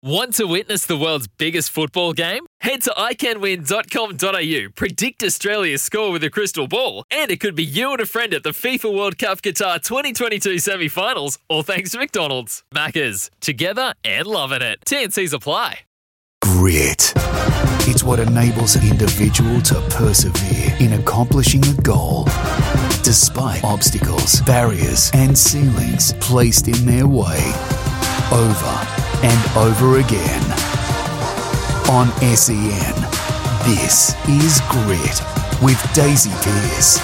Want to witness the world's biggest football game? Head to iCanWin.com.au, predict Australia's score with a crystal ball, and it could be you and a friend at the FIFA World Cup Qatar 2022 semi finals, all thanks to McDonald's. Maccas, together and loving it. TNC's apply. Grit. It's what enables an individual to persevere in accomplishing a goal. Despite obstacles, barriers, and ceilings placed in their way. Over and over again. On SEN, this is Grit with Daisy Pearce.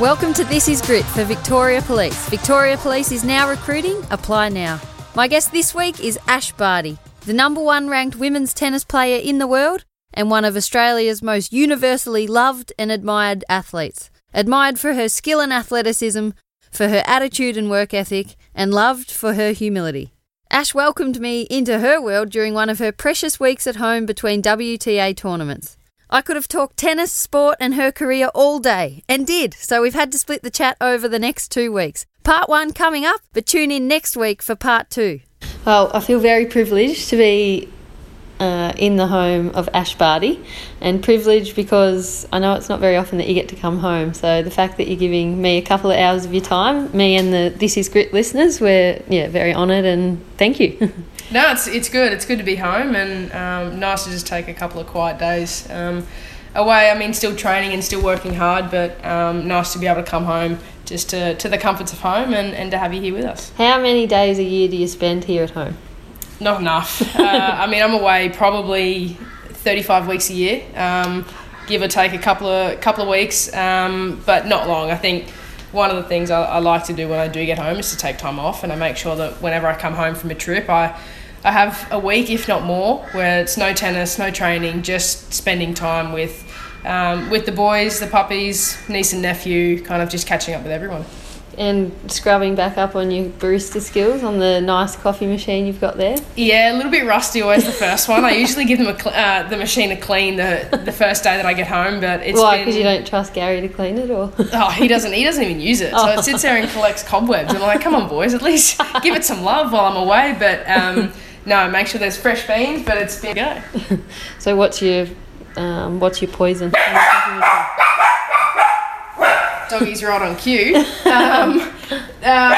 Welcome to This is Grit for Victoria Police. Victoria Police is now recruiting. Apply now. My guest this week is Ash Barty, the number one ranked women's tennis player in the world and one of Australia's most universally loved and admired athletes. Admired for her skill and athleticism, for her attitude and work ethic, and loved for her humility. Ash welcomed me into her world during one of her precious weeks at home between WTA tournaments. I could have talked tennis, sport, and her career all day, and did, so we've had to split the chat over the next two weeks. Part one coming up, but tune in next week for part two. Well, I feel very privileged to be uh, in the home of Ash Barty and privileged because I know it's not very often that you get to come home. So the fact that you're giving me a couple of hours of your time, me and the This Is Grit listeners, we're yeah very honoured and thank you. no, it's it's good. It's good to be home and um, nice to just take a couple of quiet days. Um, away, I mean, still training and still working hard, but um, nice to be able to come home just to, to the comforts of home and, and to have you here with us. How many days a year do you spend here at home? Not enough. uh, I mean, I'm away probably 35 weeks a year, um, give or take a couple of couple of weeks, um, but not long. I think one of the things I, I, like to do when I do get home is to take time off, and I make sure that whenever I come home from a trip, I I have a week, if not more, where it's no tennis, no training, just spending time with um, with the boys, the puppies, niece and nephew, kind of just catching up with everyone and scrubbing back up on your barista skills on the nice coffee machine you've got there? Yeah, a little bit rusty always the first one. I usually give them a cl- uh, the machine a clean the, the first day that I get home, but it's why because you don't trust Gary to clean it, or oh he doesn't he doesn't even use it, so oh. it sits there and collects cobwebs. And I'm like, come on boys, at least give it some love while I'm away. But um, no, make sure there's fresh beans, but it's been go. so what's your um, what's your poison? Doggies right on cue. Um, uh,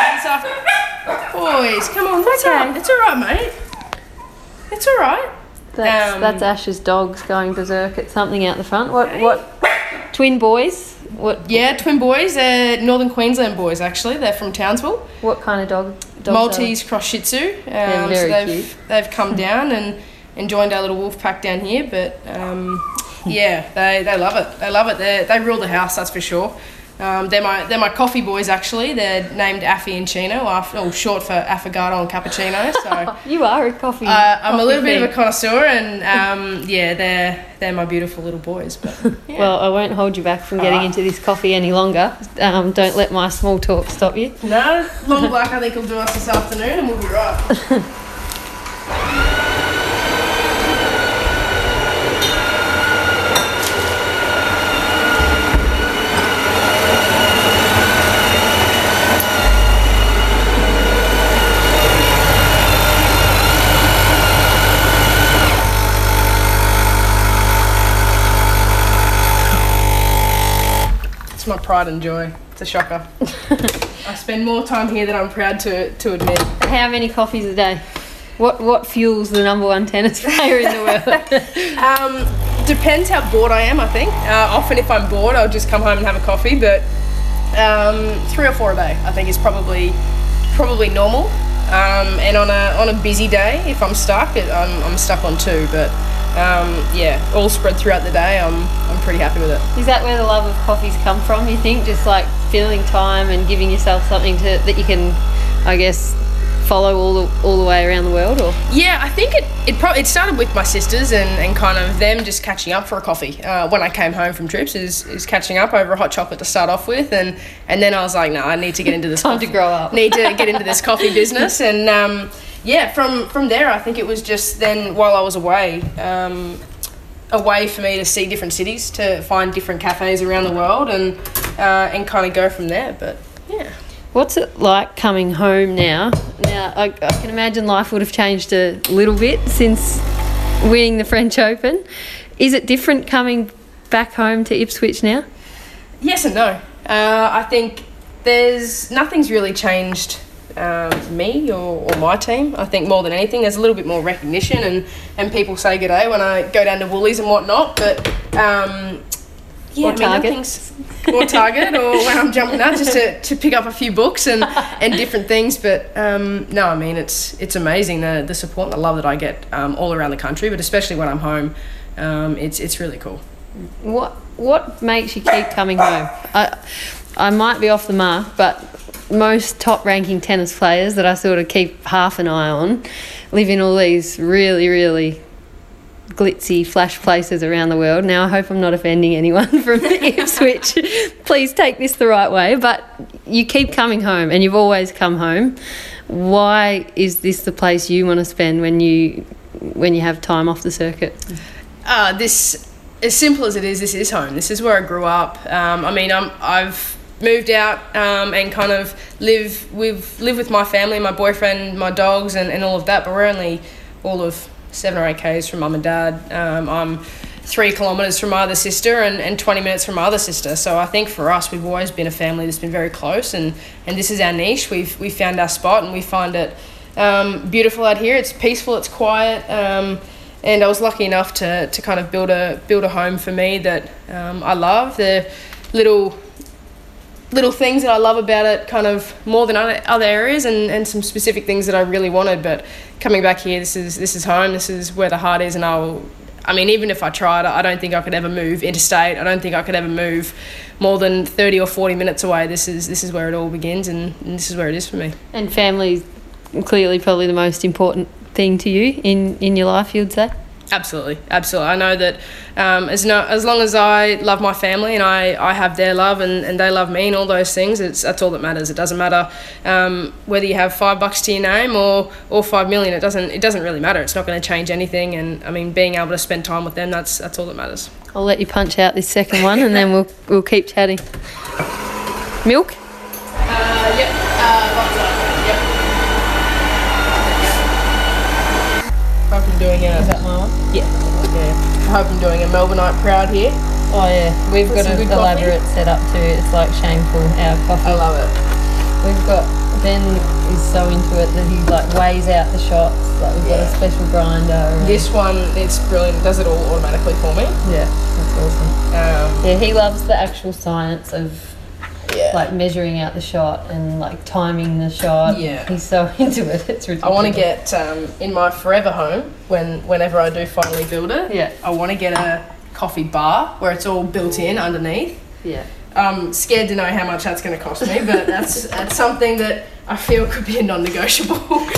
boys, come on, what's okay. up? It's all right, mate. It's all right. That's, um, that's Ash's dogs going berserk at something out the front. What okay. what twin boys? What? Yeah, twin boys. They're Northern Queensland boys. Actually, they're from Townsville. What kind of dog? Maltese cross Shih Tzu. Um, they're very so they've cute. they've come down and, and joined our little wolf pack down here. But um, yeah, they, they love it. They love it. They they rule the house. That's for sure. Um, they're my they're my coffee boys actually. They're named Affy and Chino, after, oh, short for affogato and cappuccino. So you are a coffee. Uh, I'm coffee a little thing. bit of a connoisseur, and um, yeah, they're they're my beautiful little boys. But yeah. well, I won't hold you back from getting uh, into this coffee any longer. Um, don't let my small talk stop you. No, long black I think will do us this afternoon, and we'll be right. It's my pride and joy. It's a shocker. I spend more time here than I'm proud to, to admit. How many coffees a day? What what fuels the number one tennis player in the world? um, depends how bored I am. I think. Uh, often, if I'm bored, I'll just come home and have a coffee. But um, three or four a day, I think, is probably probably normal. Um, and on a on a busy day, if I'm stuck, it, I'm, I'm stuck on two. But um, yeah, all spread throughout the day. I'm I'm pretty happy with it. Is that where the love of coffee's come from? You think just like filling time and giving yourself something to that you can, I guess, follow all the all the way around the world, or? Yeah, I think it it probably it started with my sisters and, and kind of them just catching up for a coffee uh, when I came home from trips is, is catching up over a hot chocolate to start off with, and and then I was like, no, I need to get into this. Time coffee, to grow up. Need to get into this coffee business and. Um, yeah, from from there, I think it was just then while I was away, um, a way for me to see different cities, to find different cafes around the world, and uh, and kind of go from there. But yeah. What's it like coming home now? Now, I, I can imagine life would have changed a little bit since winning the French Open. Is it different coming back home to Ipswich now? Yes and no. Uh, I think there's nothing's really changed um, me or, or my team. I think more than anything, there's a little bit more recognition and, and people say good day when I go down to Woolies and whatnot. But um, yeah, Or I mean, target. or Target, or when I'm jumping out just to, to pick up a few books and, and different things. But um, no, I mean it's it's amazing the the support and the love that I get um, all around the country, but especially when I'm home. Um, it's it's really cool. What What makes you keep coming home? I I might be off the mark, but most top ranking tennis players that I sort of keep half an eye on live in all these really really glitzy flash places around the world. Now I hope I'm not offending anyone from Ipswich. Please take this the right way, but you keep coming home and you've always come home. Why is this the place you want to spend when you when you have time off the circuit? uh, this as simple as it is this is home this is where i grew up um, i mean I'm, i've moved out um, and kind of live with live with my family my boyfriend my dogs and, and all of that but we're only all of seven or eight k's from mum and dad. Um, i'm three kilometres from my other sister and, and 20 minutes from my other sister. So i think for us we've always been a family that's been very close and, and this is our niche. We've, we found our spot and we find it um, beautiful out here. It's peaceful it's quiet um, and I was lucky enough to, to kind of build a build a home for me that um, I love. The little little things that I love about it, kind of more than other, other areas, and, and some specific things that I really wanted. But coming back here, this is this is home. This is where the heart is, and I'll. I mean, even if I tried, I don't think I could ever move interstate. I don't think I could ever move more than thirty or forty minutes away. This is this is where it all begins, and, and this is where it is for me. And family's clearly probably the most important thing to you in, in your life, you'd say? Absolutely, absolutely. I know that um, as no, as long as I love my family and I, I have their love and, and they love me and all those things, it's that's all that matters. It doesn't matter um, whether you have five bucks to your name or, or five million. It doesn't it doesn't really matter. It's not going to change anything. And I mean, being able to spend time with them, that's that's all that matters. I'll let you punch out this second one and then we'll, we'll keep chatting. Milk? Uh, yep. Uh, doing a. that my one? Yeah. Yeah. I hope I'm doing a Melbourneite proud here. Oh, yeah. We've With got an good coffee? elaborate setup too. It's like shameful, our coffee. I love it. We've got Ben is so into it that he like weighs out the shots. Like we've got a special grinder. This one, it's brilliant. It does it all automatically for me. yeah, that's awesome. Um, Yeah, he loves the actual science of yeah. like measuring out the shot and like timing the shot. Yeah. he's so into it. It's ridiculous. I want to get um, in my forever home when whenever I do finally build it. Yeah. I want to get a coffee bar where it's all built in underneath. yeah. I'm scared to know how much that's going to cost me, but that's that's something that I feel could be a non-negotiable.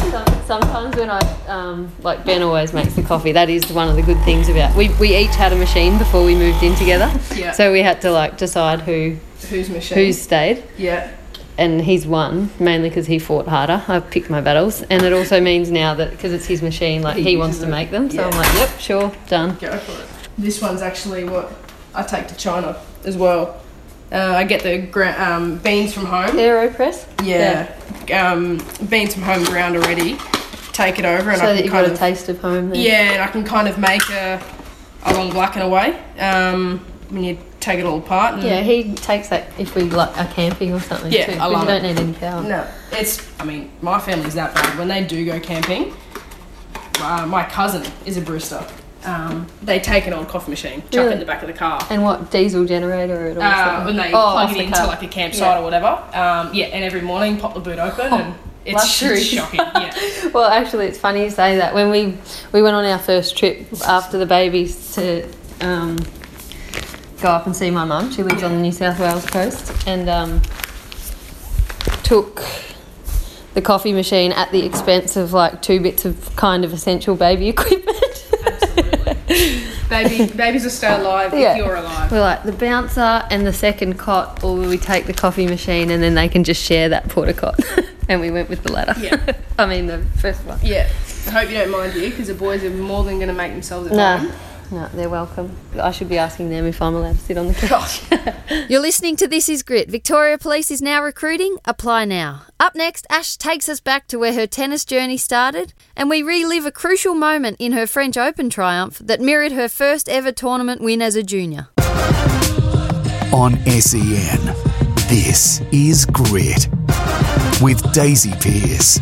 Sometimes when I um, like Ben always makes the coffee. That is one of the good things about we we each had a machine before we moved in together. Yeah. So we had to like decide who Who's machine? who's stayed, yeah. and he's won mainly because he fought harder. I've picked my battles, and it also means now that because it's his machine, like He he, wants to it. make them. So Yeah. I'm like, yep, sure, done. Go for it. This one's actually what I take to China as well. Uh, I get the gra- um, beans from home. Aeropress. Yeah. Um, beans from home ground already. Take it over and So I that can you've kind got a of taste of home. Then. yeah, and I can kind of make a, a long black and away. Um, when you take it all apart. And Yeah, he takes that if we like are camping or something Yeah, too. I 'cause love you don't it. need any power. No, it's. I mean, my family's that bad. When they do go camping, uh, my cousin is a Brewster. Um, they take an old coffee machine, chuck it in the back of the car. And what diesel generator or Uh, something? when they Oh, plug it the into car. like a campsite Yeah. or whatever. Um, yeah, and every morning pop the boot open and it's, Luxury. it's shocking. Yeah. Well, actually, it's funny you say that. When we we went on our first trip after the babies to um, go up and see my mum, she lives on the New South Wales coast, and um, took the coffee machine at the expense of like two bits of kind of essential baby equipment. Absolutely. Baby, babies will stay alive Yeah. if you're alive. We're like the bouncer and the second cot, or will we take the coffee machine and then they can just share that porta cot? and we went with the latter. Yeah. I mean the first one. Yeah. I hope you don't mind you because the boys are more than going to make themselves at Nah. home. No, they're welcome. I should be asking them if I'm allowed to sit on the couch. You're listening to This Is Grit. Victoria Police is now recruiting. Apply now. Up next, Ash takes us back to where her tennis journey started, and we relive a crucial moment in her French Open triumph that mirrored her first ever tournament win as a junior. On SEN, this is Grit with Daisy Pearce.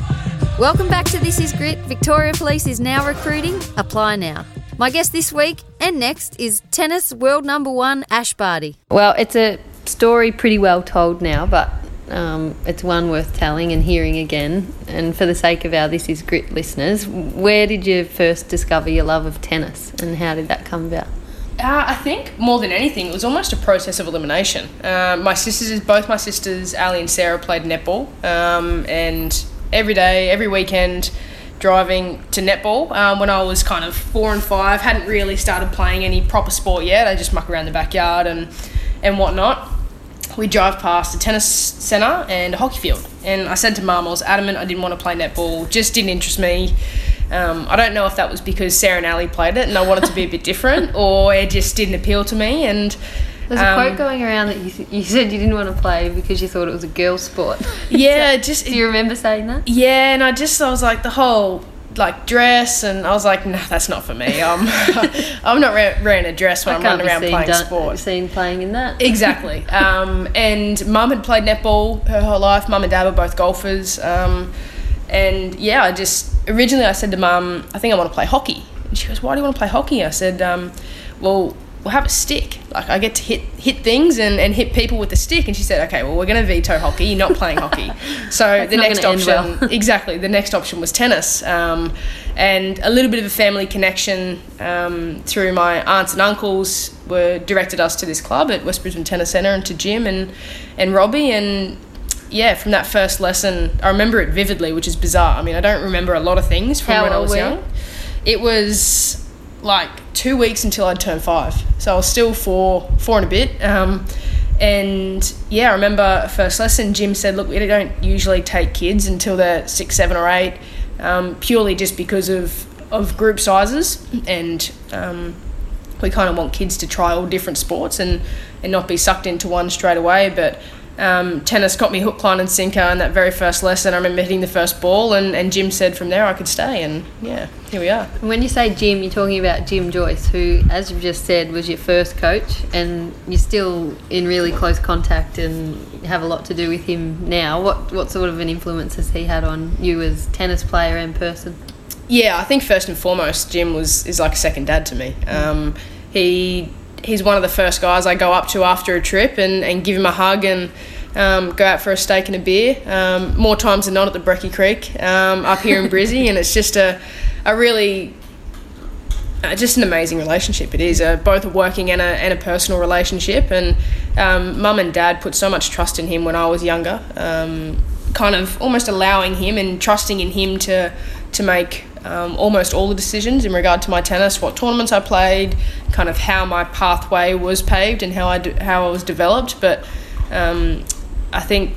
Welcome back to This Is Grit. Victoria Police is now recruiting. Apply now. My guest this week and next is tennis world number one Ash Barty. Well, it's a story pretty well told now, but um, it's one worth telling and hearing again. And for the sake of our This Is Grit listeners, where did you first discover your love of tennis and how did that come about? Uh, I think more than anything, it was almost a process of elimination. Uh, my sisters, both my sisters, Ali and Sarah, played netball, um, and every day, every weekend, driving to netball um, when I was kind of four and five. Hadn't really started playing any proper sport yet. I just muck around the backyard and and whatnot. We drive past a tennis centre and a hockey field, and I said to Mum, I was adamant I didn't want to play netball. Just didn't interest me. Um, I don't know if that was because Sarah and Ali played it and I wanted to be a bit different, or it just didn't appeal to me. And there's a um, quote going around that you, you said you didn't want to play because you thought it was a girl sport. Yeah, so, just. Do you remember saying that? Yeah, and I just I was like the whole like dress, and I was like, nah, that's not for me. I'm I'm not wearing a dress when I am running around playing done, sport. Seen playing in that exactly. um, and mum had played netball her whole life. Mum and dad were both golfers. Um, and yeah, I just originally I said to mum, I think I want to play hockey. And she goes, Why do you want to play hockey? I said, um, Well, we'll have a stick. Like I get to hit hit things and, and hit people with the stick. And she said, Okay, well we're going to veto hockey. You're not playing hockey. So the next option, well. exactly, the next option was tennis. Um, and a little bit of a family connection um, through my aunts and uncles were directed us to this club at West Brisbane Tennis Centre and to Jim and and Robbie and yeah, from that first lesson, I remember it vividly, which is bizarre. I mean, I don't remember a lot of things from How when I was young. It was like two weeks until I'd turned five, so I was still four, four and a bit. Um, and yeah, I remember first lesson. Jim said, "Look, we don't usually take kids until they're six, seven, or eight, um, purely just because of of group sizes, and um, we kind of want kids to try all different sports and and not be sucked into one straight away, but." Um, tennis got me hook, line, and sinker in that very first lesson. I remember hitting the first ball, and, and Jim said from there I could stay, and yeah, here we are. When you say Jim, you're talking about Jim Joyce, who, as you've just said, was your first coach, and you're still in really close contact and have a lot to do with him now. What what sort of an influence has he had on you as tennis player and person? Yeah, I think first and foremost, Jim was is like a second dad to me. Um, he he's one of the first guys I go up to after a trip and, and give him a hug and um, go out for a steak and a beer. Um, more times than not at the Brecky Creek um, up here in Brizzy, and it's just a, a really uh, just an amazing relationship. It is uh, both a working and a, and a personal relationship. And um, mum and dad put so much trust in him when I was younger, um, kind of almost allowing him and trusting in him to to make um, almost all the decisions in regard to my tennis, what tournaments I played, kind of how my pathway was paved and how I do, how I was developed. But um, I think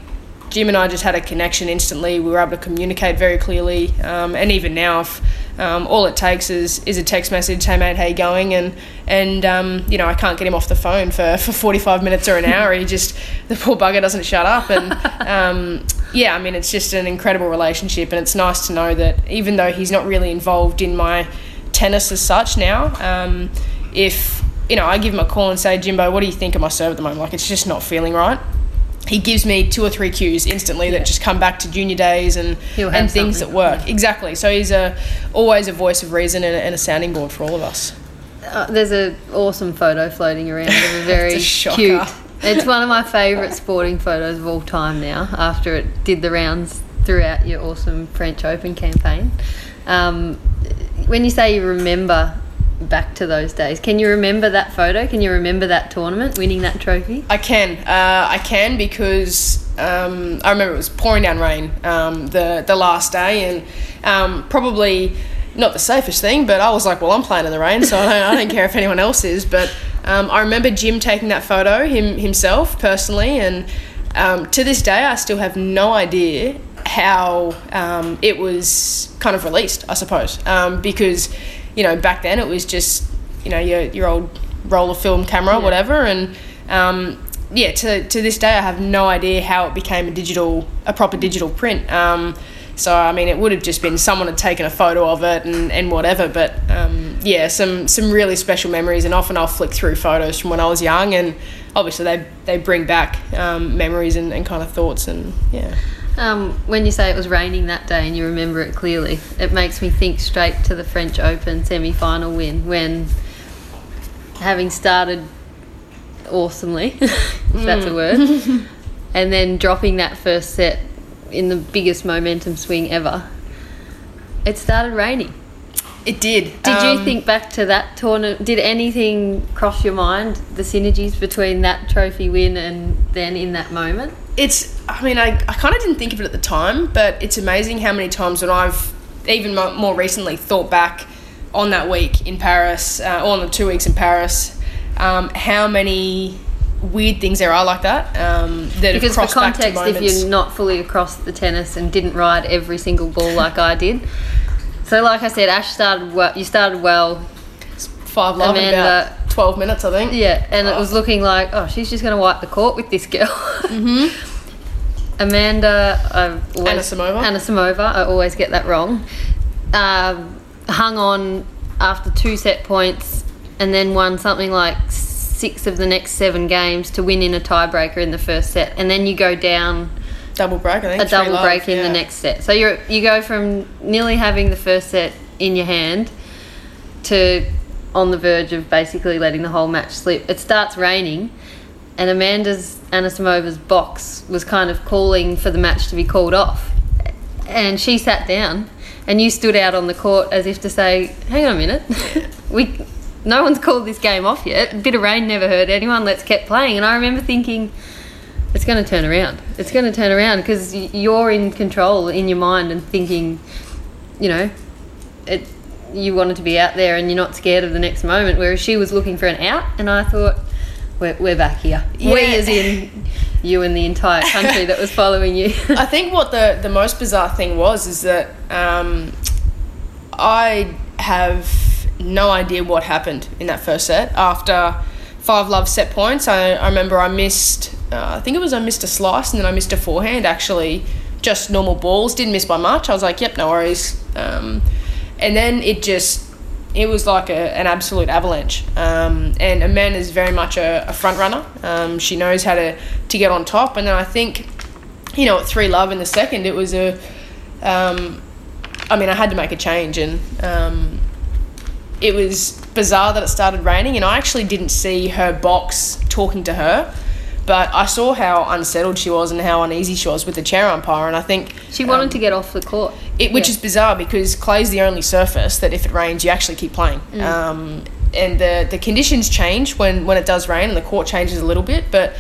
Jim and I just had a connection instantly. We were able to communicate very clearly, um, and even now, if um, all it takes is, is a text message, "Hey mate, how you going?" and and um, you know I can't get him off the phone for, for 45 minutes or an hour. He just the poor bugger doesn't shut up, and um, yeah, I mean it's just an incredible relationship, and it's nice to know that even though he's not really involved in my tennis as such now, um, if you know I give him a call and say, Jimbo, what do you think of my serve at the moment? Like it's just not feeling right he gives me two or three cues instantly yeah. that just come back to junior days and and things that work yeah. exactly. So he's a always a voice of reason and a, and a sounding board for all of us. Uh, there's an awesome photo floating around of a very a cute. It's one of my favourite sporting photos of all time now. After it did the rounds throughout your awesome French Open campaign, um, when you say you remember back to those days. Can you remember that photo? Can you remember that tournament, winning that trophy? I can. Uh, I can because um, I remember it was pouring down rain um, the the last day, and um, probably not the safest thing. But I was like, well, I'm playing in the rain, so I don't, I don't care if anyone else is. But um, I remember Jim taking that photo him himself personally, and um, to this day, I still have no idea how um, it was kind of released. I suppose because you know, back then it was just you know your your old roll of film camera, whatever, and um, yeah, to to this day, I have no idea how it became a digital, a proper digital print. So I mean, it would have just been someone had taken a photo of it and, and whatever. But um, yeah, some some really special memories, and often I'll flick through photos from when I was young, and obviously they they bring back um, memories and, and kind of thoughts, and yeah. Um, when you say it was raining that day and you remember it clearly, it makes me think straight to the French Open semi final win when, having started awesomely, if that's a word, and then dropping that first set in the biggest momentum swing ever, it started raining. It did. Did you Um, think back to that tournament? Did anything cross your mind, the synergies between that trophy win and then in that moment? it's i mean i, I kind of didn't think of it at the time but it's amazing how many times when i've even more recently thought back on that week in paris uh, or on the two weeks in paris um, how many weird things there are like that um, that Because for crossed back to context, if you're not fully across the tennis and didn't ride every single ball like I did, so like I said, Ash started well. You started well, five love Amanda- about 12 minutes i think yeah, and it was looking like oh she's just going to wipe the court with this girl. Mm-hmm. Amanda, I always, Anisimova. Anna Samova, I always get that wrong. Um, hung on after two set points and then won something like six of the next seven games to win in a tiebreaker in the first set, and then you go down double break i think a double love, break in yeah. the next set. So you you go from nearly having the first set in your hand to on the verge of basically letting the whole match slip. It starts raining, and Amanda's Anisimova's box was kind of calling for the match to be called off, and she sat down, and you stood out on the court as if to say, "Hang on a minute, we." No one's called this game off yet. A bit of rain never hurt anyone. Let's keep playing. And I remember thinking, it's going to turn around. It's going to turn around because you're in control in your mind and thinking, you know, it. You wanted to be out there and you're not scared of the next moment. Whereas she was looking for an out, and I thought, we're, we're back here. We Yeah. as in you and the entire country that was following you. I think what the, the most bizarre thing was is that um, I have no idea what happened in that first set. After five love set points, I, I remember I missed, uh, I think it was I missed a slice and then I missed a forehand actually, just normal balls, didn't miss by much. I was like, yep, no worries. Um, and then it just, it was like a, an absolute avalanche. Um, and Amanda's is very much a, a front runner. Um, she knows how to, to get on top. And then I think you know, at three love in the second, it was a. Um, I mean, I had to make a change, and um, it was bizarre that it started raining, and I actually didn't see her box talking to her, but I saw how unsettled she was and how uneasy she was with the chair umpire, and I think she wanted to get off the court. it, which is bizarre because clay's the only surface that if it rains, you actually keep playing. Mm. Um, and the the conditions change when when it does rain, and the court changes a little bit. But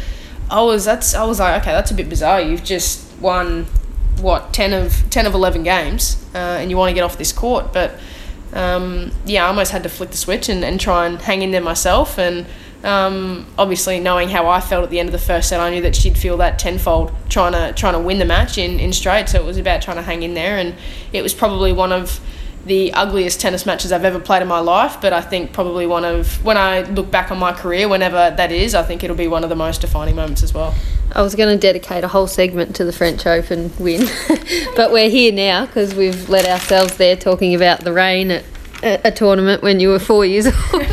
I was that's I was like, okay, that's a bit bizarre. You've just won what ten of ten of eleven games, uh, and you want to get off this court, but. Um, yeah, I almost had to flick the switch and, and try and hang in there myself. And um, obviously, knowing how I felt at the end of the first set, I knew that she'd feel that tenfold trying to trying to win the match in, in straight. So it was about trying to hang in there, and it was probably one of the ugliest tennis matches I've ever played in my life. But I think probably one of when I look back on my career, whenever that is, I think it'll be one of the most defining moments as well. I was going to dedicate a whole segment to the French Open win, but we're here now because we've let ourselves there talking about the rain at a, tournament when you were four years old.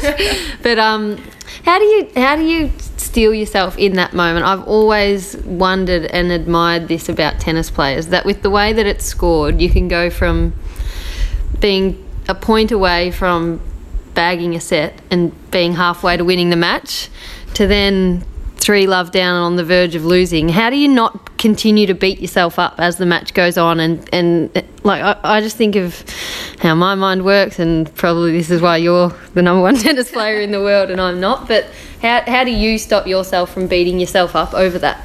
but um, how do you how do you steel yourself in that moment? I've always wondered and admired this about tennis players that with the way that it's scored, you can go from being a point away from bagging a set and being halfway to winning the match to then three love down and on the verge of losing. How do you not continue to beat yourself up as the match goes on? And and like I, I just think of how my mind works and probably this is why you're the number one tennis player in the world and I'm not but how, how do you stop yourself from beating yourself up over that?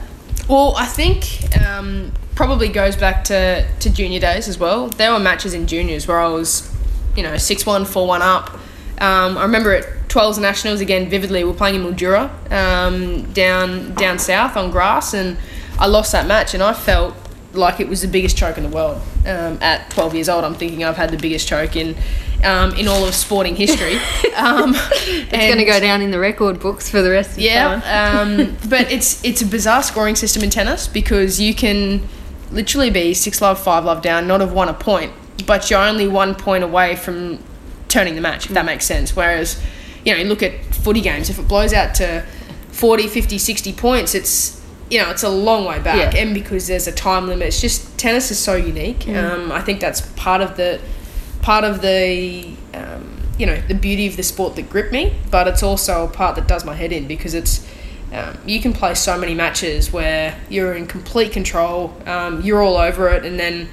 Well, I think um, probably goes back to, to junior days as well. There were matches in juniors where I was, you know, 6 1, 4 1 up. Um, I remember at 12s Nationals again vividly, we were playing in Mildura um, down, down south on grass, and I lost that match, and I felt like it was the biggest choke in the world. Um, at 12 years old, I'm thinking I've had the biggest choke in um, in all of sporting history. Um, It's going to go down in the record books for the rest of time. yeah, um, but it's it's a bizarre scoring system in tennis because you can literally be six love, five love down, not have won a point, but you're only one point away from turning the match, if that makes sense. Whereas, you know, you look at footy games, if it blows out to 40, 50, 60 points, it's you know, it's a long way back, Yeah. and because there's a time limit, it's just tennis is so unique. Um, I think that's part of the part of the um, you know the beauty of the sport that gripped me, but it's also a part that does my head in because it's um, you can play so many matches where you're in complete control, um, you're all over it, and then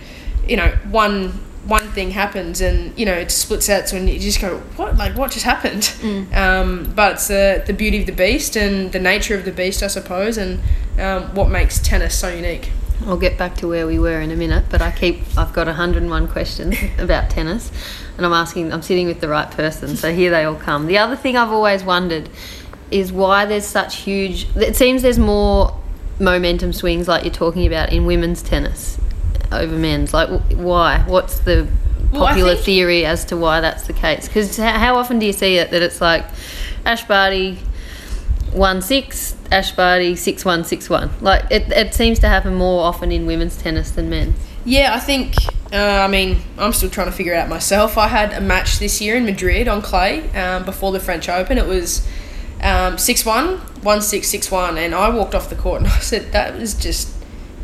you know one one thing happens and you know it's split sets and you just go what? Like what just happened? Um, but it's the, the beauty of the beast and the nature of the beast I suppose and um, what makes tennis so unique. I'll get back to where we were in a minute, but I keep I've got 101 questions about tennis and I'm asking I'm sitting with the right person, so here they all come. The other thing I've always wondered is why there's such huge it seems there's more momentum swings like you're talking about in women's tennis over men's. Like why? What's the Well, popular think- theory as to why that's the case? Cuz how often do you see it that it's like Ash Barty one six, Ash Barty six one six one. Like it, it seems to happen more often in women's tennis than men's. Yeah, I think. Uh, I mean, I'm still trying to figure it out myself. I had a match this year in Madrid on clay um, before the French Open. It was um, 6 1, 1 6, 6 1, and I walked off the court and I said, that was just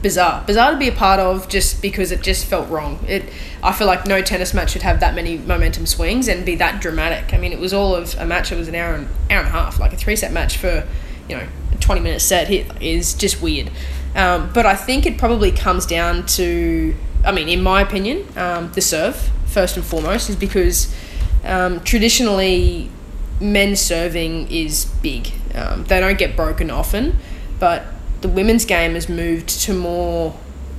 bizarre. Bizarre to be a part of just because it just felt wrong. It. I feel like no tennis match should have that many momentum swings and be that dramatic. I mean, it was all of a match, it was an hour and, hour and a half, like a three set match for, you know, a 20 minute set hit is just weird. Um, but I think it probably comes down to, I mean, in my opinion, um, the serve, first and foremost, is because um, traditionally men's serving is big. Um, they don't get broken often, but the women's game has moved to more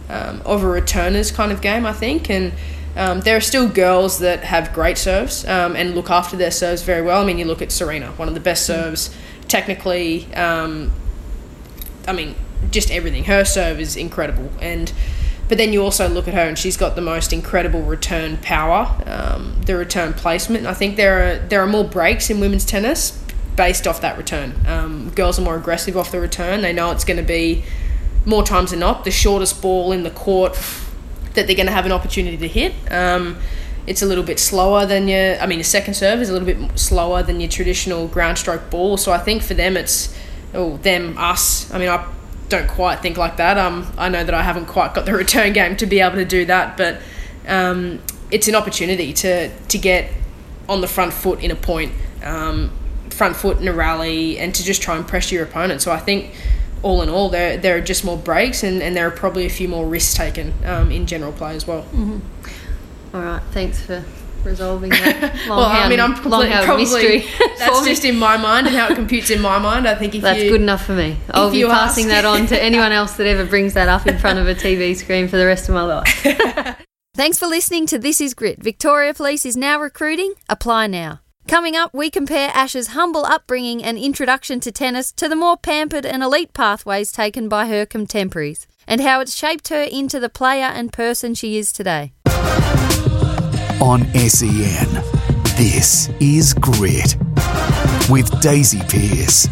um, of a returners kind of game, I think. And um, there are still girls that have great serves um, and look after their serves very well. I mean, you look at Serena, one of the best serves technically. Um, I mean, just everything. Her serve is incredible, and but then you also look at her, and she's got the most incredible return power, um, the return placement. I think there are there are more breaks in women's tennis based off that return. Um, girls are more aggressive off the return. They know it's going to be more times than not the shortest ball in the court that they're going to have an opportunity to hit. Um, it's a little bit slower than your. I mean, a second serve is a little bit slower than your traditional ground stroke ball. So I think for them, it's oh them us. I mean, I don't quite think like that. Um, I know that I haven't quite got the return game to be able to do that, but um, it's an opportunity to to get on the front foot in a point, um, front foot in a rally, and to just try and pressure your opponent. So I think all in all, there there are just more breaks, and, and there are probably a few more risks taken um, in general play as well. All right, thanks for resolving that. well, I mean, I'm completely held probably mystery. that's just in my mind and how it computes in my mind. I think if That's you good enough for me. I'll be you passing ask. that on to anyone else that ever brings that up in front of a TV screen for the rest of my life. Thanks for listening to This Is Grit. Victoria Police is now recruiting. Apply now. Coming up, we compare Ash's humble upbringing and introduction to tennis to the more pampered and elite pathways taken by her contemporaries, and how it's shaped her into the player and person she is today. On SEN, this is Grit with Daisy Pearce.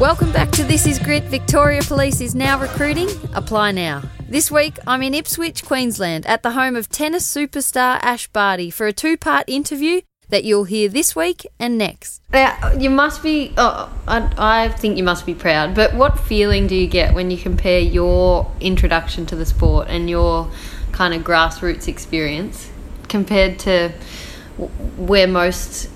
Welcome back to This Is Grit. Victoria Police is now recruiting. Apply now. This week, I'm in Ipswich, Queensland, at the home of tennis superstar Ash Barty for a two part interview that you'll hear this week and next. Now, you must be, oh, I, I think you must be proud, but what feeling do you get when you compare your introduction to the sport and your kind of grassroots experience compared to where most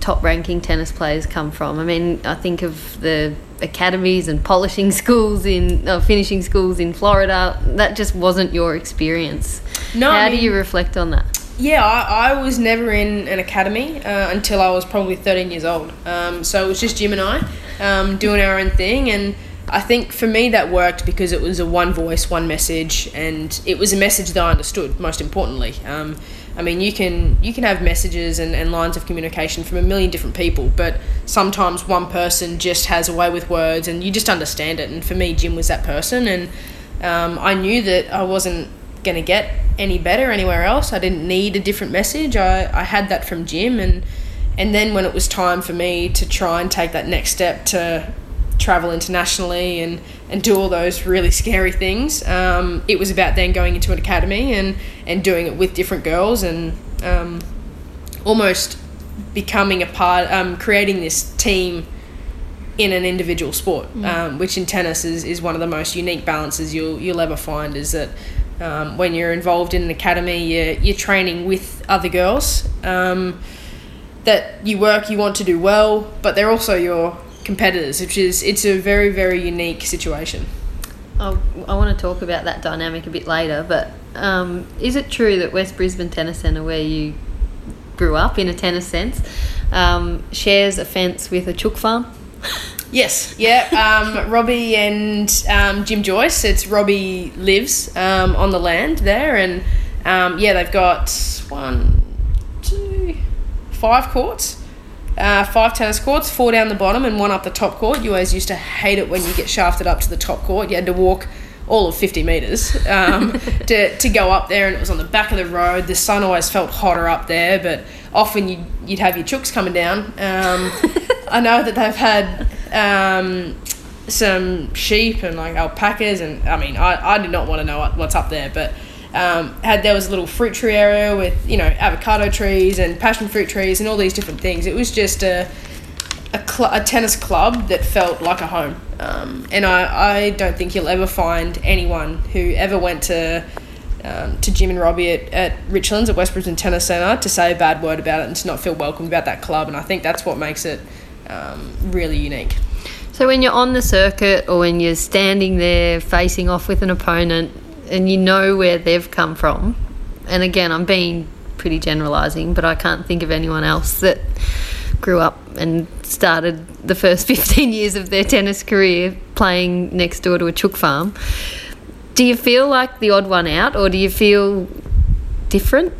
top ranking tennis players come from. I mean, I think of the academies and polishing schools in uh, finishing schools in Florida. That just wasn't your experience. No, How I do you reflect on that? Yeah, I, I was never in an academy uh, until I was probably 13 years old. Um, so it was just Jim and I um, doing our own thing. And I think for me that worked because it was a one voice, one message, and it was a message that I understood, most importantly. Um, I mean, you can you can have messages and, and lines of communication from a million different people, but sometimes one person just has a way with words and you just understand it. And for me, Jim was that person. And um, I knew that I wasn't going to get any better anywhere else. I didn't need a different message. I, I had that from Jim, and and then when it was time for me to try and take that next step to travel internationally and and do all those really scary things, um, it was about then going into an academy and and doing it with different girls and um, almost becoming a part, um, creating this team in an individual sport, mm. um, which in tennis is, is one of the most unique balances you'll you'll ever find. Is that um, when you're involved in an academy, you're, you're training with other girls um, that you work, you want to do well, but they're also your competitors, which is it's a very very unique situation. Oh, I want to talk about that dynamic a bit later, but um, is it true that West Brisbane Tennis Centre, where you grew up in a tennis sense, um, shares a fence with a chook farm? Yes, yeah. Um, Robbie and um, Jim Joyce. It's Robbie lives um, on the land there, and um, yeah, they've got one, two, five courts. Uh, five tennis courts, four down the bottom and one up the top court. You always used to hate it when you get shafted up to the top court. You had to walk all of 50 metres um, to, to go up there, and it was on the back of the road. The sun always felt hotter up there, but often you'd, you'd have your chooks coming down. Um, I know that they've had um, some sheep and like alpacas, and I mean, I, I did not want to know what, what's up there, but um, had there was a little fruit tree area with you know avocado trees and passion fruit trees and all these different things. It was just a a, cl- a tennis club that felt like a home, um, and I, I don't think you'll ever find anyone who ever went to um, to Jim and Robbie at, at Richlands at West Brisbane Tennis Centre to say a bad word about it and to not feel welcome about that club. And I think that's what makes it um, really unique. So when you're on the circuit or when you're standing there facing off with an opponent and you know where they've come from, and again, I'm being pretty generalising, but I can't think of anyone else that grew up and started the first 15 years of their tennis career playing next door to a chook farm. Do you feel like the odd one out, or do you feel different?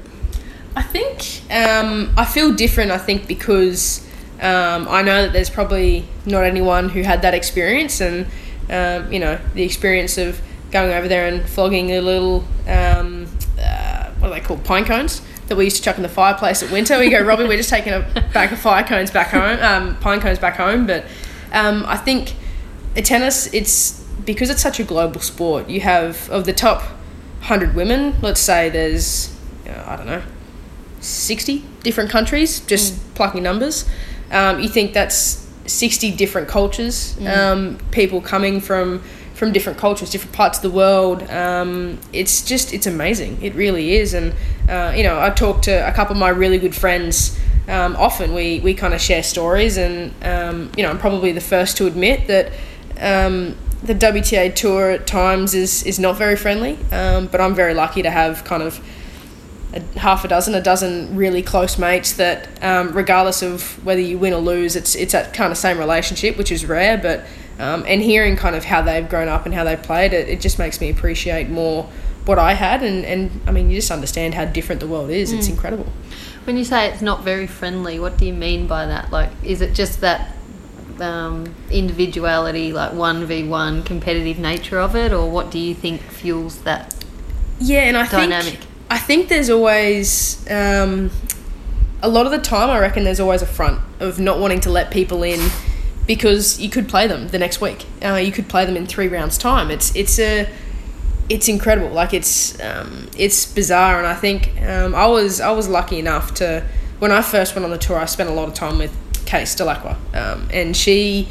I think um, I feel different. I think because um, I know that there's probably not anyone who had that experience, and um, you know the experience of going over there and flogging a little um, uh, what are they called pine cones that we used to chuck in the fireplace at winter. We go, Robbie, we're just taking a bag of fire cones back home, um, pine cones back home. But um, I think tennis, it's because it's such a global sport. You have of the top hundred women, let's say there's I don't know, sixty different countries, just mm. plucking numbers. Um, you think that's 60 different cultures, mm. um, people coming from from different cultures, different parts of the world. Um, it's just it's amazing. It really is. And uh, you know, I talk to a couple of my really good friends. Um, often we we kind of share stories, and um, you know, I'm probably the first to admit that. Um, the WTA tour at times is, is not very friendly, but I'm very lucky to have kind of a, half a dozen, a dozen really close mates that, um, regardless of whether you win or lose, it's it's that kind of same relationship, which is rare. But um, and hearing kind of how they've grown up and how they played it, it just makes me appreciate more what I had. And, and I mean, you just understand how different the world is. Mm. It's incredible. When you say it's not very friendly, what do you mean by that? Like, is it just that um, individuality, like one v one competitive nature of it, or what do you think fuels that? Yeah, and I dynamic? think I think there's always um, a lot of the time. I reckon there's always a front of not wanting to let people in because you could play them the next week. Uh, you could play them in three rounds time. It's it's a it's incredible. Like it's um, it's bizarre, and I think um, I was I was lucky enough to when I first went on the tour. I spent a lot of time with Case Dellacqua, um, and she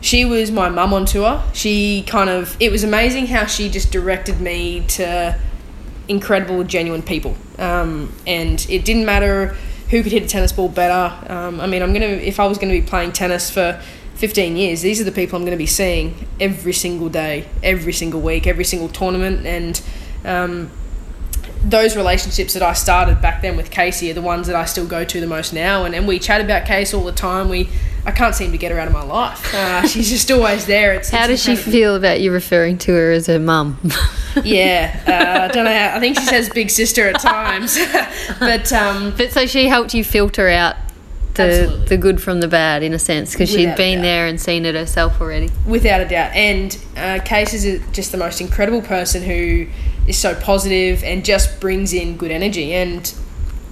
she was my mum on tour. She kind of it was amazing how she just directed me to incredible, genuine people. Um, and it didn't matter who could hit a tennis ball better. Um, I mean, I'm gonna if I was to be playing tennis for 15 years, these are the people I'm going to be seeing every single day, every single week, every single tournament, and um, those relationships that I started back then with Casey are the ones that I still go to the most now. And, and we chat about Case all the time. We I can't seem to get her out of my life. Uh, she's just always there. It's, how it's does she feel about you referring to her as her mum? yeah, uh, I don't know. How, I think she says big sister at times, but um, but so she helped you filter out the Absolutely. the good from the bad in a sense because she'd been there and seen it herself already. Without a doubt. And uh, Case is just the most incredible person who is so positive and just brings in good energy. And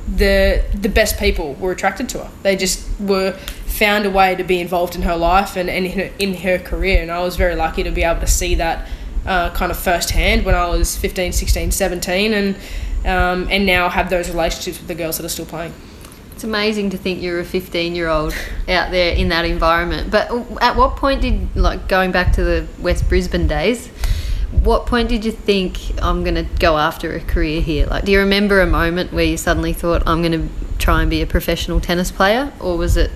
the the best people were attracted to her. They just were found a way to be involved in her life and, and in, her, in her career. And I was very lucky to be able to see that uh, kind of firsthand when I was 15, 16, 17 and um, and now have those relationships with the girls that are still playing. It's amazing to think you're a 15 year old out there in that environment. But at what point did, like going back to the West Brisbane days, what point did you think I'm going to go after a career here? Like, do you remember a moment where you suddenly thought I'm going to try and be a professional tennis player, or was it?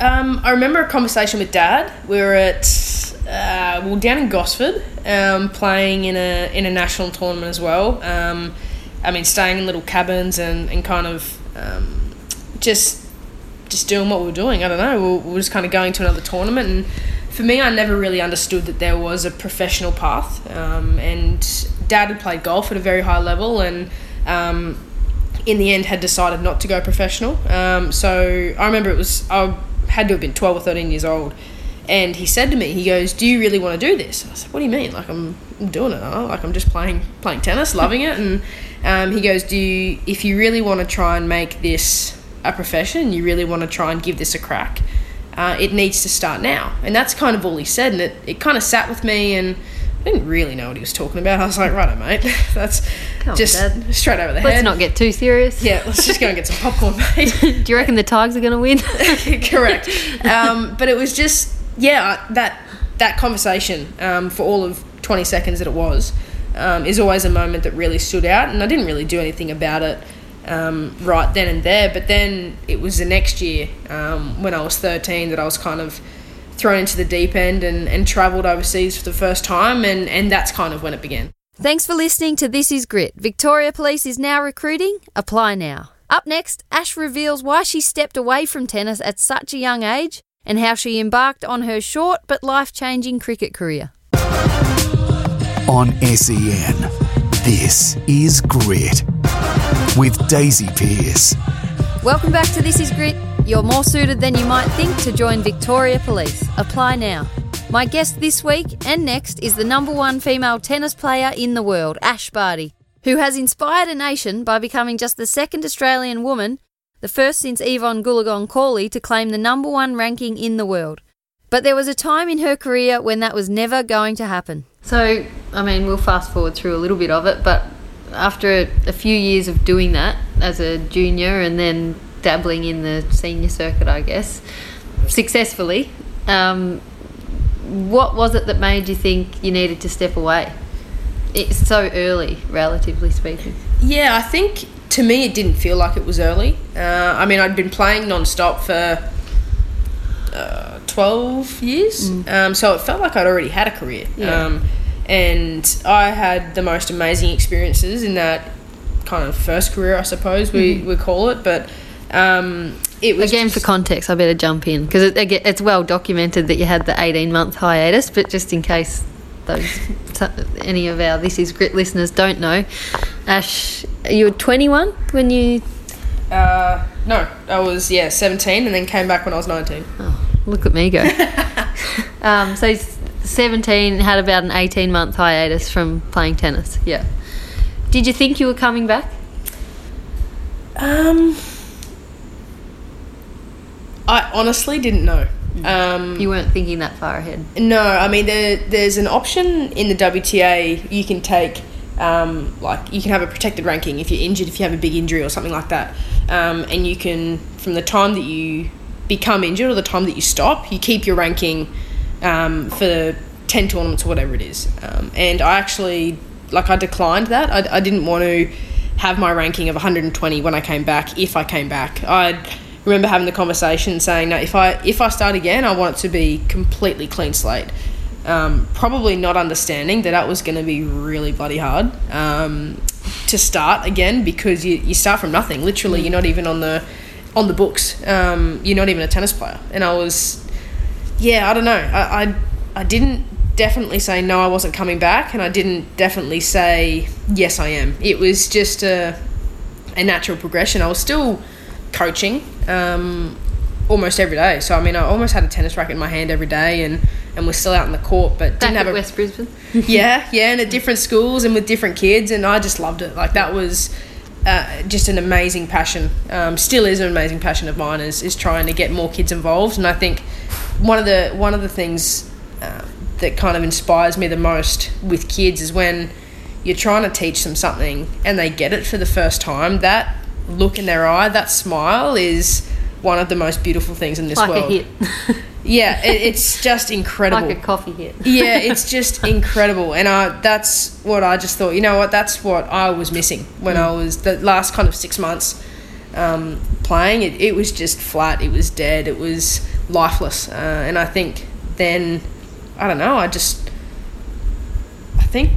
Um, I remember a conversation with Dad. We were at uh, well down in Gosford, um, playing in a in a national tournament as well. Um, I mean, staying in little cabins and, and kind of um, just just doing what we were doing. I don't know. We were, we were just kind of going to another tournament, and for me, I never really understood that there was a professional path. Um, and Dad had played golf at a very high level, and um, in the end had decided not to go professional. Um, so I remember it was I had to have been twelve or thirteen years old, and he said to me, he goes, "Do you really want to do this?" I said, "What do you mean? Like I'm, doing it. Like I'm just playing playing tennis, loving it." And um, he goes, "Do you, if you really want to try and make this a profession, you really want to try and give this a crack." Uh, it needs to start now, and that's kind of all he said, and it, it kind of sat with me, and I didn't really know what he was talking about. I was like, right, mate, that's Come just Dad. straight over the head. Let's not get too serious. Yeah, let's just go and get some popcorn, mate. Do you reckon the Tigers are going to win? Correct. Um, but it was just, yeah, that that conversation um, for all of 20 seconds that it was um, is always a moment that really stood out. And I didn't really do anything about it um, right then and there. But then it was the next year um, when I was 13 that I was kind of thrown into the deep end and, and travelled overseas for the first time. And, and that's kind of when it began. Thanks for listening to This Is Grit. Victoria Police is now recruiting. Apply now. Up next, Ash reveals why she stepped away from tennis at such a young age and how she embarked on her short but life changing cricket career. On SEN, this is Grit with Daisy Pearce. Welcome back to This Is Grit. You're more suited than you might think to join Victoria Police. Apply now. My guest this week and next is the number one female tennis player in the world, Ash Barty, who has inspired a nation by becoming just the second Australian woman, the first since Evonne Goolagong Cawley, to claim the number one ranking in the world. But there was a time in her career when that was never going to happen. So, I mean, we'll fast forward through a little bit of it, but after a few years of doing that as a junior and then dabbling in the senior circuit, I guess, successfully, um, what was it that made you think you needed to step away? It's so early, relatively speaking. Yeah, I think to me it didn't feel like it was early. Uh, I mean, I'd been playing non-stop for uh, 12 years, um, so it felt like I'd already had a career. Yeah. Um, and I had the most amazing experiences in that kind of first career, I suppose we, we call it. But um, it was Again, for context, I better jump in because it, it's well documented that you had the 18 month hiatus, but just in case those any of our This Is Grit listeners don't know, Ash, you were 21 when you. uh, no, I was yeah 17, and then came back when I was 19. Oh, look at me go. um, so, 17 had about an 18 month hiatus from playing tennis. Yeah. Did you think you were coming back? Um, I honestly didn't know. Um, You weren't thinking that far ahead. No, I mean there, there's an option in the WTA. You can take um, like you can have a protected ranking if you're injured, if you have a big injury or something like that, um, and you can from the time that you become injured or the time that you stop, you keep your ranking um, for ten tournaments or whatever it is. Um, and I actually like I declined that. I, I didn't want to have my ranking of 120 when I came back. If I came back, I remember having the conversation saying, "No, if I if I start again, I want it to be completely clean slate." Um, probably not understanding that that was going to be really bloody hard um, to start again because you, you start from nothing. Literally, you're not even on the on the books. Um, you're not even a tennis player. And I was, yeah, I don't know. I, I I didn't definitely say no. I wasn't coming back, and I didn't definitely say yes. I am. It was just a a natural progression. I was still coaching. Um, almost every day. So I mean, I almost had a tennis racket in my hand every day, and and we're still out in the court, but Back didn't have at a West Brisbane. yeah, yeah, and at different schools and with different kids, and I just loved it. Like that was uh, just an amazing passion. Um, still is an amazing passion of mine is, is trying to get more kids involved, and I think one of the one of the things uh, that kind of inspires me the most with kids is when you're trying to teach them something and they get it for the first time. That look in their eye, that smile is one of the most beautiful things in this like world. a hit. Yeah, it, it's just incredible like a coffee hit. yeah, it's just incredible, and I, that's what I just thought. You know what? That's what I was missing when I was the last kind of six months um, playing. It, it was just flat. It was dead. It was lifeless, uh, and I think then I don't know. I just I think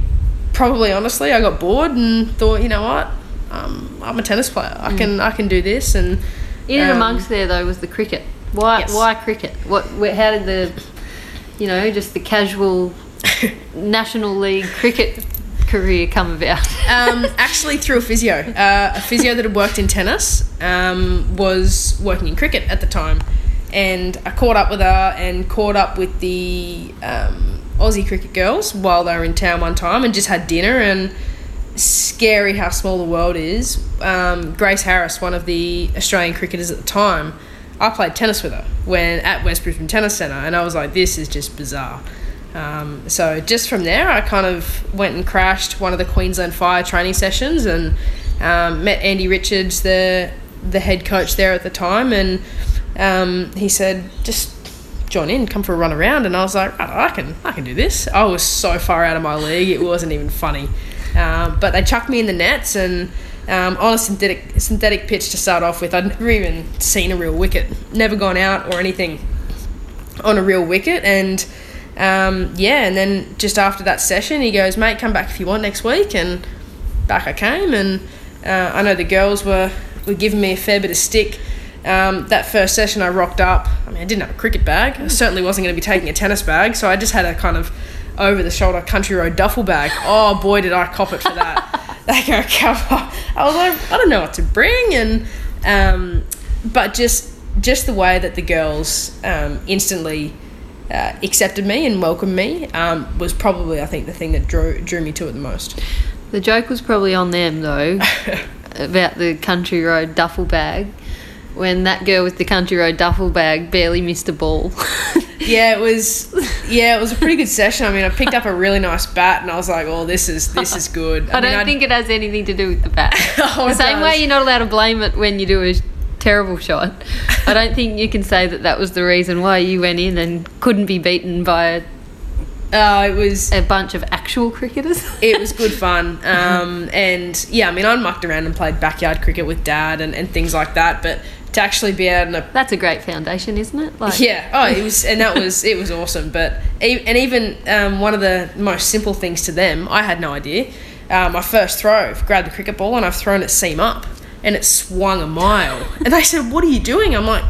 probably honestly I got bored and thought, you know what? Um, I'm a tennis player. I can I can do this, and In and um, amongst there though was the cricket. Why? Yes. Why cricket? What? Where, how did the, you know, just the casual national league cricket career come about? um, actually through a physio. Uh, a physio that had worked in tennis um, was working in cricket at the time. And I caught up with her and caught up with the um, Aussie cricket girls while they were in town one time and just had dinner. And scary how small the world is. Um, Grace Harris, one of the Australian cricketers at the time, I played tennis with her when at West Brisbane Tennis Centre, and I was like, this is just bizarre. Um, so just from there, I kind of went and crashed one of the Queensland Fire training sessions and um, met Andy Richards, the the head coach there at the time, and um, he said, just join in, come for a run around, and I was like, "Right, I can, I can do this. I was so far out of my league, it wasn't even funny. Um, but they chucked me in the nets and. Um, on a synthetic synthetic pitch to start off with, I'd never even seen a real wicket, never gone out or anything on a real wicket, and um, yeah, and then just after that session, he goes, "Mate, come back if you want next week," and back I came, and uh, I know the girls were were giving me a fair bit of stick. Um, that first session, I rocked up. I mean, I didn't have a cricket bag. I certainly wasn't going to be taking a tennis bag, so I just had a kind of over the shoulder country road duffel bag. Oh boy, did I cop it for that! they go cover. I was like, I don't know what to bring, and um, but just just the way that the girls um, instantly uh, accepted me and welcomed me um, was probably, I think, the thing that drew drew me to it the most. The joke was probably on them though about the country road duffel bag. When that girl with the country road duffel bag barely missed a ball. Yeah, it was. Yeah, it was a pretty good session. I mean, I picked up a really nice bat, and I was like, "Oh, this is this is good." I, mean, don't think it has anything to do with the bat. Oh, the same does. way you're not allowed to blame it when you do a terrible shot. I don't think you can say that that was the reason why you went in and couldn't be beaten by a, Uh, it was a bunch of actual cricketers. it was good fun. Um, and yeah, I mean, I mucked around and played backyard cricket with dad and, and things like that. But to actually be out in a That's a great foundation, isn't it? Like, yeah, oh, it was, and that was it was awesome. But and even um, one of the most simple things to them, I had no idea. Um, my first throw, I've grabbed the cricket ball and I've thrown it seam up, and it swung a mile. And they said, "What are you doing?" I'm like,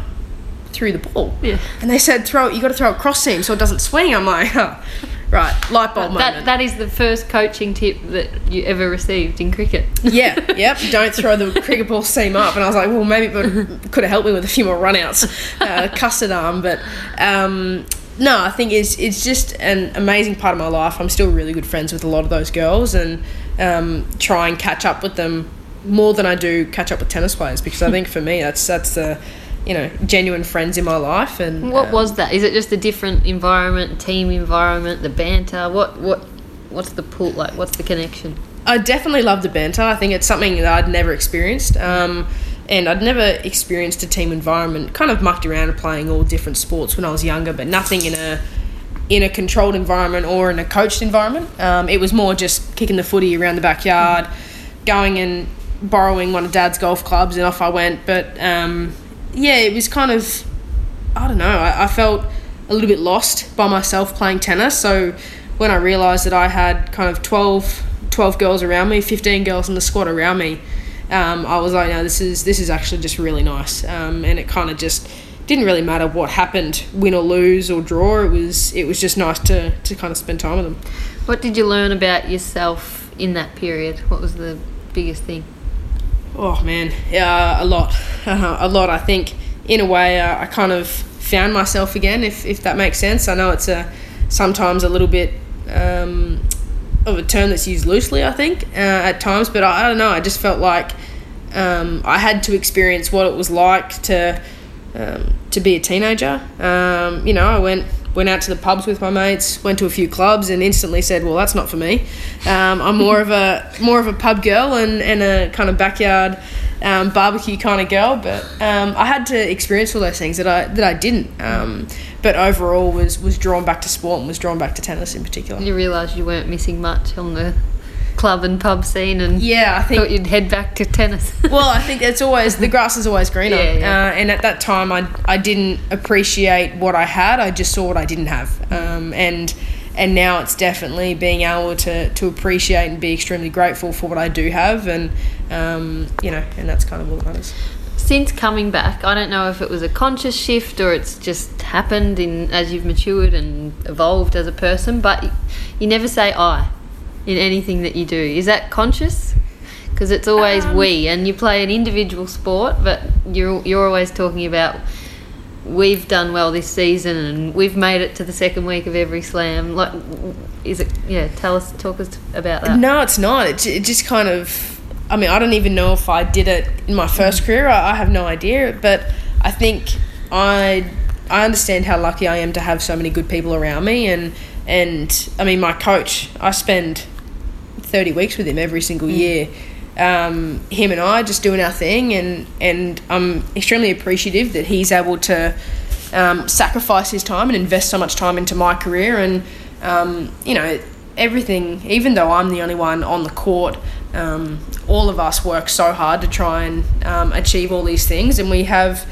"Threw the ball." Yeah. And they said, "Throw it. You got to throw it cross seam so it doesn't swing." I'm like, oh, "Right, light bulb That, moment." that is the first coaching tip that you ever received in cricket. Yeah, yep. Don't throw the cricket ball seam up. And I was like, well, maybe it could have helped me with a few more runouts, uh, custard arm. But um, no, I think it's it's just an amazing part of my life. I'm still really good friends with a lot of those girls, and um, try and catch up with them more than I do catch up with tennis players because I think for me that's that's the you know genuine friends in my life. And What um, was that? Is it just a different environment, team environment, the banter? What what what's the pull like? What's the connection? I definitely love the banter. I think it's something that I'd never experienced. Um, and I'd never experienced a team environment. Kind of mucked around playing all different sports when I was younger, but nothing in a in a controlled environment or in a coached environment. Um, it was more just kicking the footy around the backyard, going and borrowing one of Dad's golf clubs, and off I went. But um, yeah, it was kind of I don't know. I, I felt a little bit lost by myself playing tennis. So when I realised that I had kind of 12, 12 girls around me, 15 girls in the squad around me, um, I was like, no, this is this is actually just really nice. Um, and it kind of just didn't really matter what happened, win or lose or draw. It was it was just nice to, to kind of spend time with them. What did you learn about yourself in that period? What was the biggest thing? Oh man, yeah, a lot, a lot. I think in a way, uh, I kind of found myself again, if, if that makes sense. I know it's a sometimes a little bit um, of a term that's used loosely, I think, uh, at times, but I, I, don't know. I just felt like um, I had to experience what it was like to um, to be a teenager. Um, you know, I went went out to the pubs with my mates, went to a few clubs, and instantly said, "Well, that's not for me. Um, I'm more of a more of a pub girl and, and a kind of backyard um, barbecue kind of girl." But um, I had to experience all those things that I that I didn't. Um, but overall, was was drawn back to sport and was drawn back to tennis in particular. You realised you weren't missing much on the club and pub scene and yeah, I think thought you'd head back to tennis. well, I think it's always the grass is always greener. Yeah, yeah. Uh, and at that time, I I didn't appreciate what I had. I just saw what I didn't have. Um, and and now it's definitely being able to to appreciate and be extremely grateful for what I do have. And um, you know, and that's kind of all that matters since coming back, I don't know if it was a conscious shift or it's just happened in as you've matured and evolved as a person, but you never say I in anything that you do. Is that conscious? Because it's always um, we, and you play an individual sport, but you're you're always talking about we've done well this season and we've made it to the second week of every slam. Like, is it? Yeah, tell us, talk us about that. No, it's not. It, it just kind of. I mean, I don't even know if I did it in my first mm. career. I, I have no idea, but I think I I understand how lucky I am to have so many good people around me, and and I mean, my coach. I spend 30 weeks with him every single mm. year. Um, him and I just doing our thing, and, and I'm extremely appreciative that he's able to um, sacrifice his time and invest so much time into my career. And, um, you know, everything, even though I'm the only one on the court, um, all of us work so hard to try and um, achieve all these things, and we have.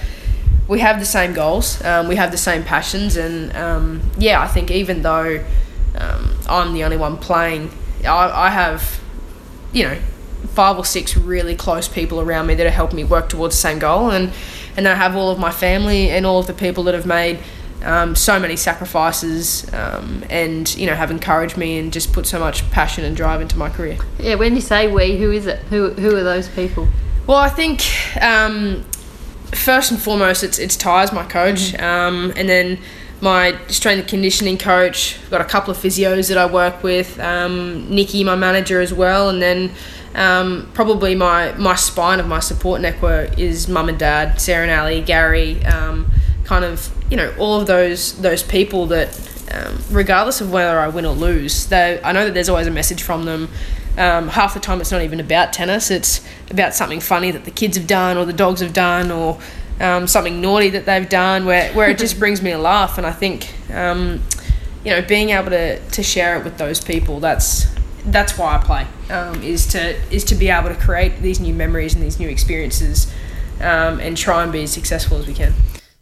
We have the same goals, um, we have the same passions, and yeah, I think even though I'm the only one playing I, I have, you know, five or six really close people around me that are helping me work towards the same goal, and and I have all of my family and all of the people that have made um, so many sacrifices um, and you know have encouraged me and just put so much passion and drive into my career. Yeah, when you say we, who is it? Who who are those people? Well, I think um, first and foremost, it's it's Ty's my coach, um, and then my strength and conditioning coach. I've got a couple of physios that I work with. Um, Nikki, my manager, as well, and then um, probably my my spine of my support network is mum and dad, Sarah and Ali, Gary. Um, kind of you know all of those those people that, um, regardless of whether I win or lose, they I know that there's always a message from them. Um, half the time, it's not even about tennis. It's about something funny that the kids have done or the dogs have done or um, something naughty that they've done where, where it just brings me a laugh. And I think, um, you know, being able to, to share it with those people, that's that's why I play, um, is to is to be able to create these new memories and these new experiences um, and try and be as successful as we can.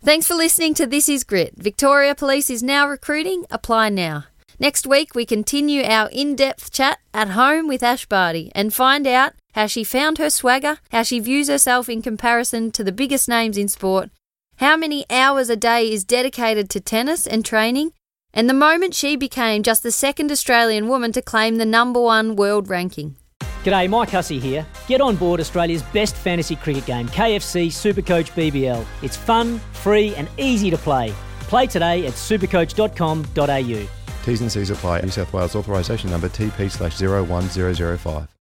Thanks for listening to This Is Grit. Victoria Police is now recruiting. Apply now. Next week, we continue our in depth chat at home with Ash Barty and find out how she found her swagger, how she views herself in comparison to the biggest names in sport, how many hours a day is dedicated to tennis and training, and the moment she became just the second Australian woman to claim the number one world ranking. G'day, Mike Hussey here. Get on board Australia's best fantasy cricket game, KFC Supercoach BBL. It's fun, free, and easy to play. Play today at supercoach.com.au. T's and C's apply. New South Wales authorisation number TP slash 01005.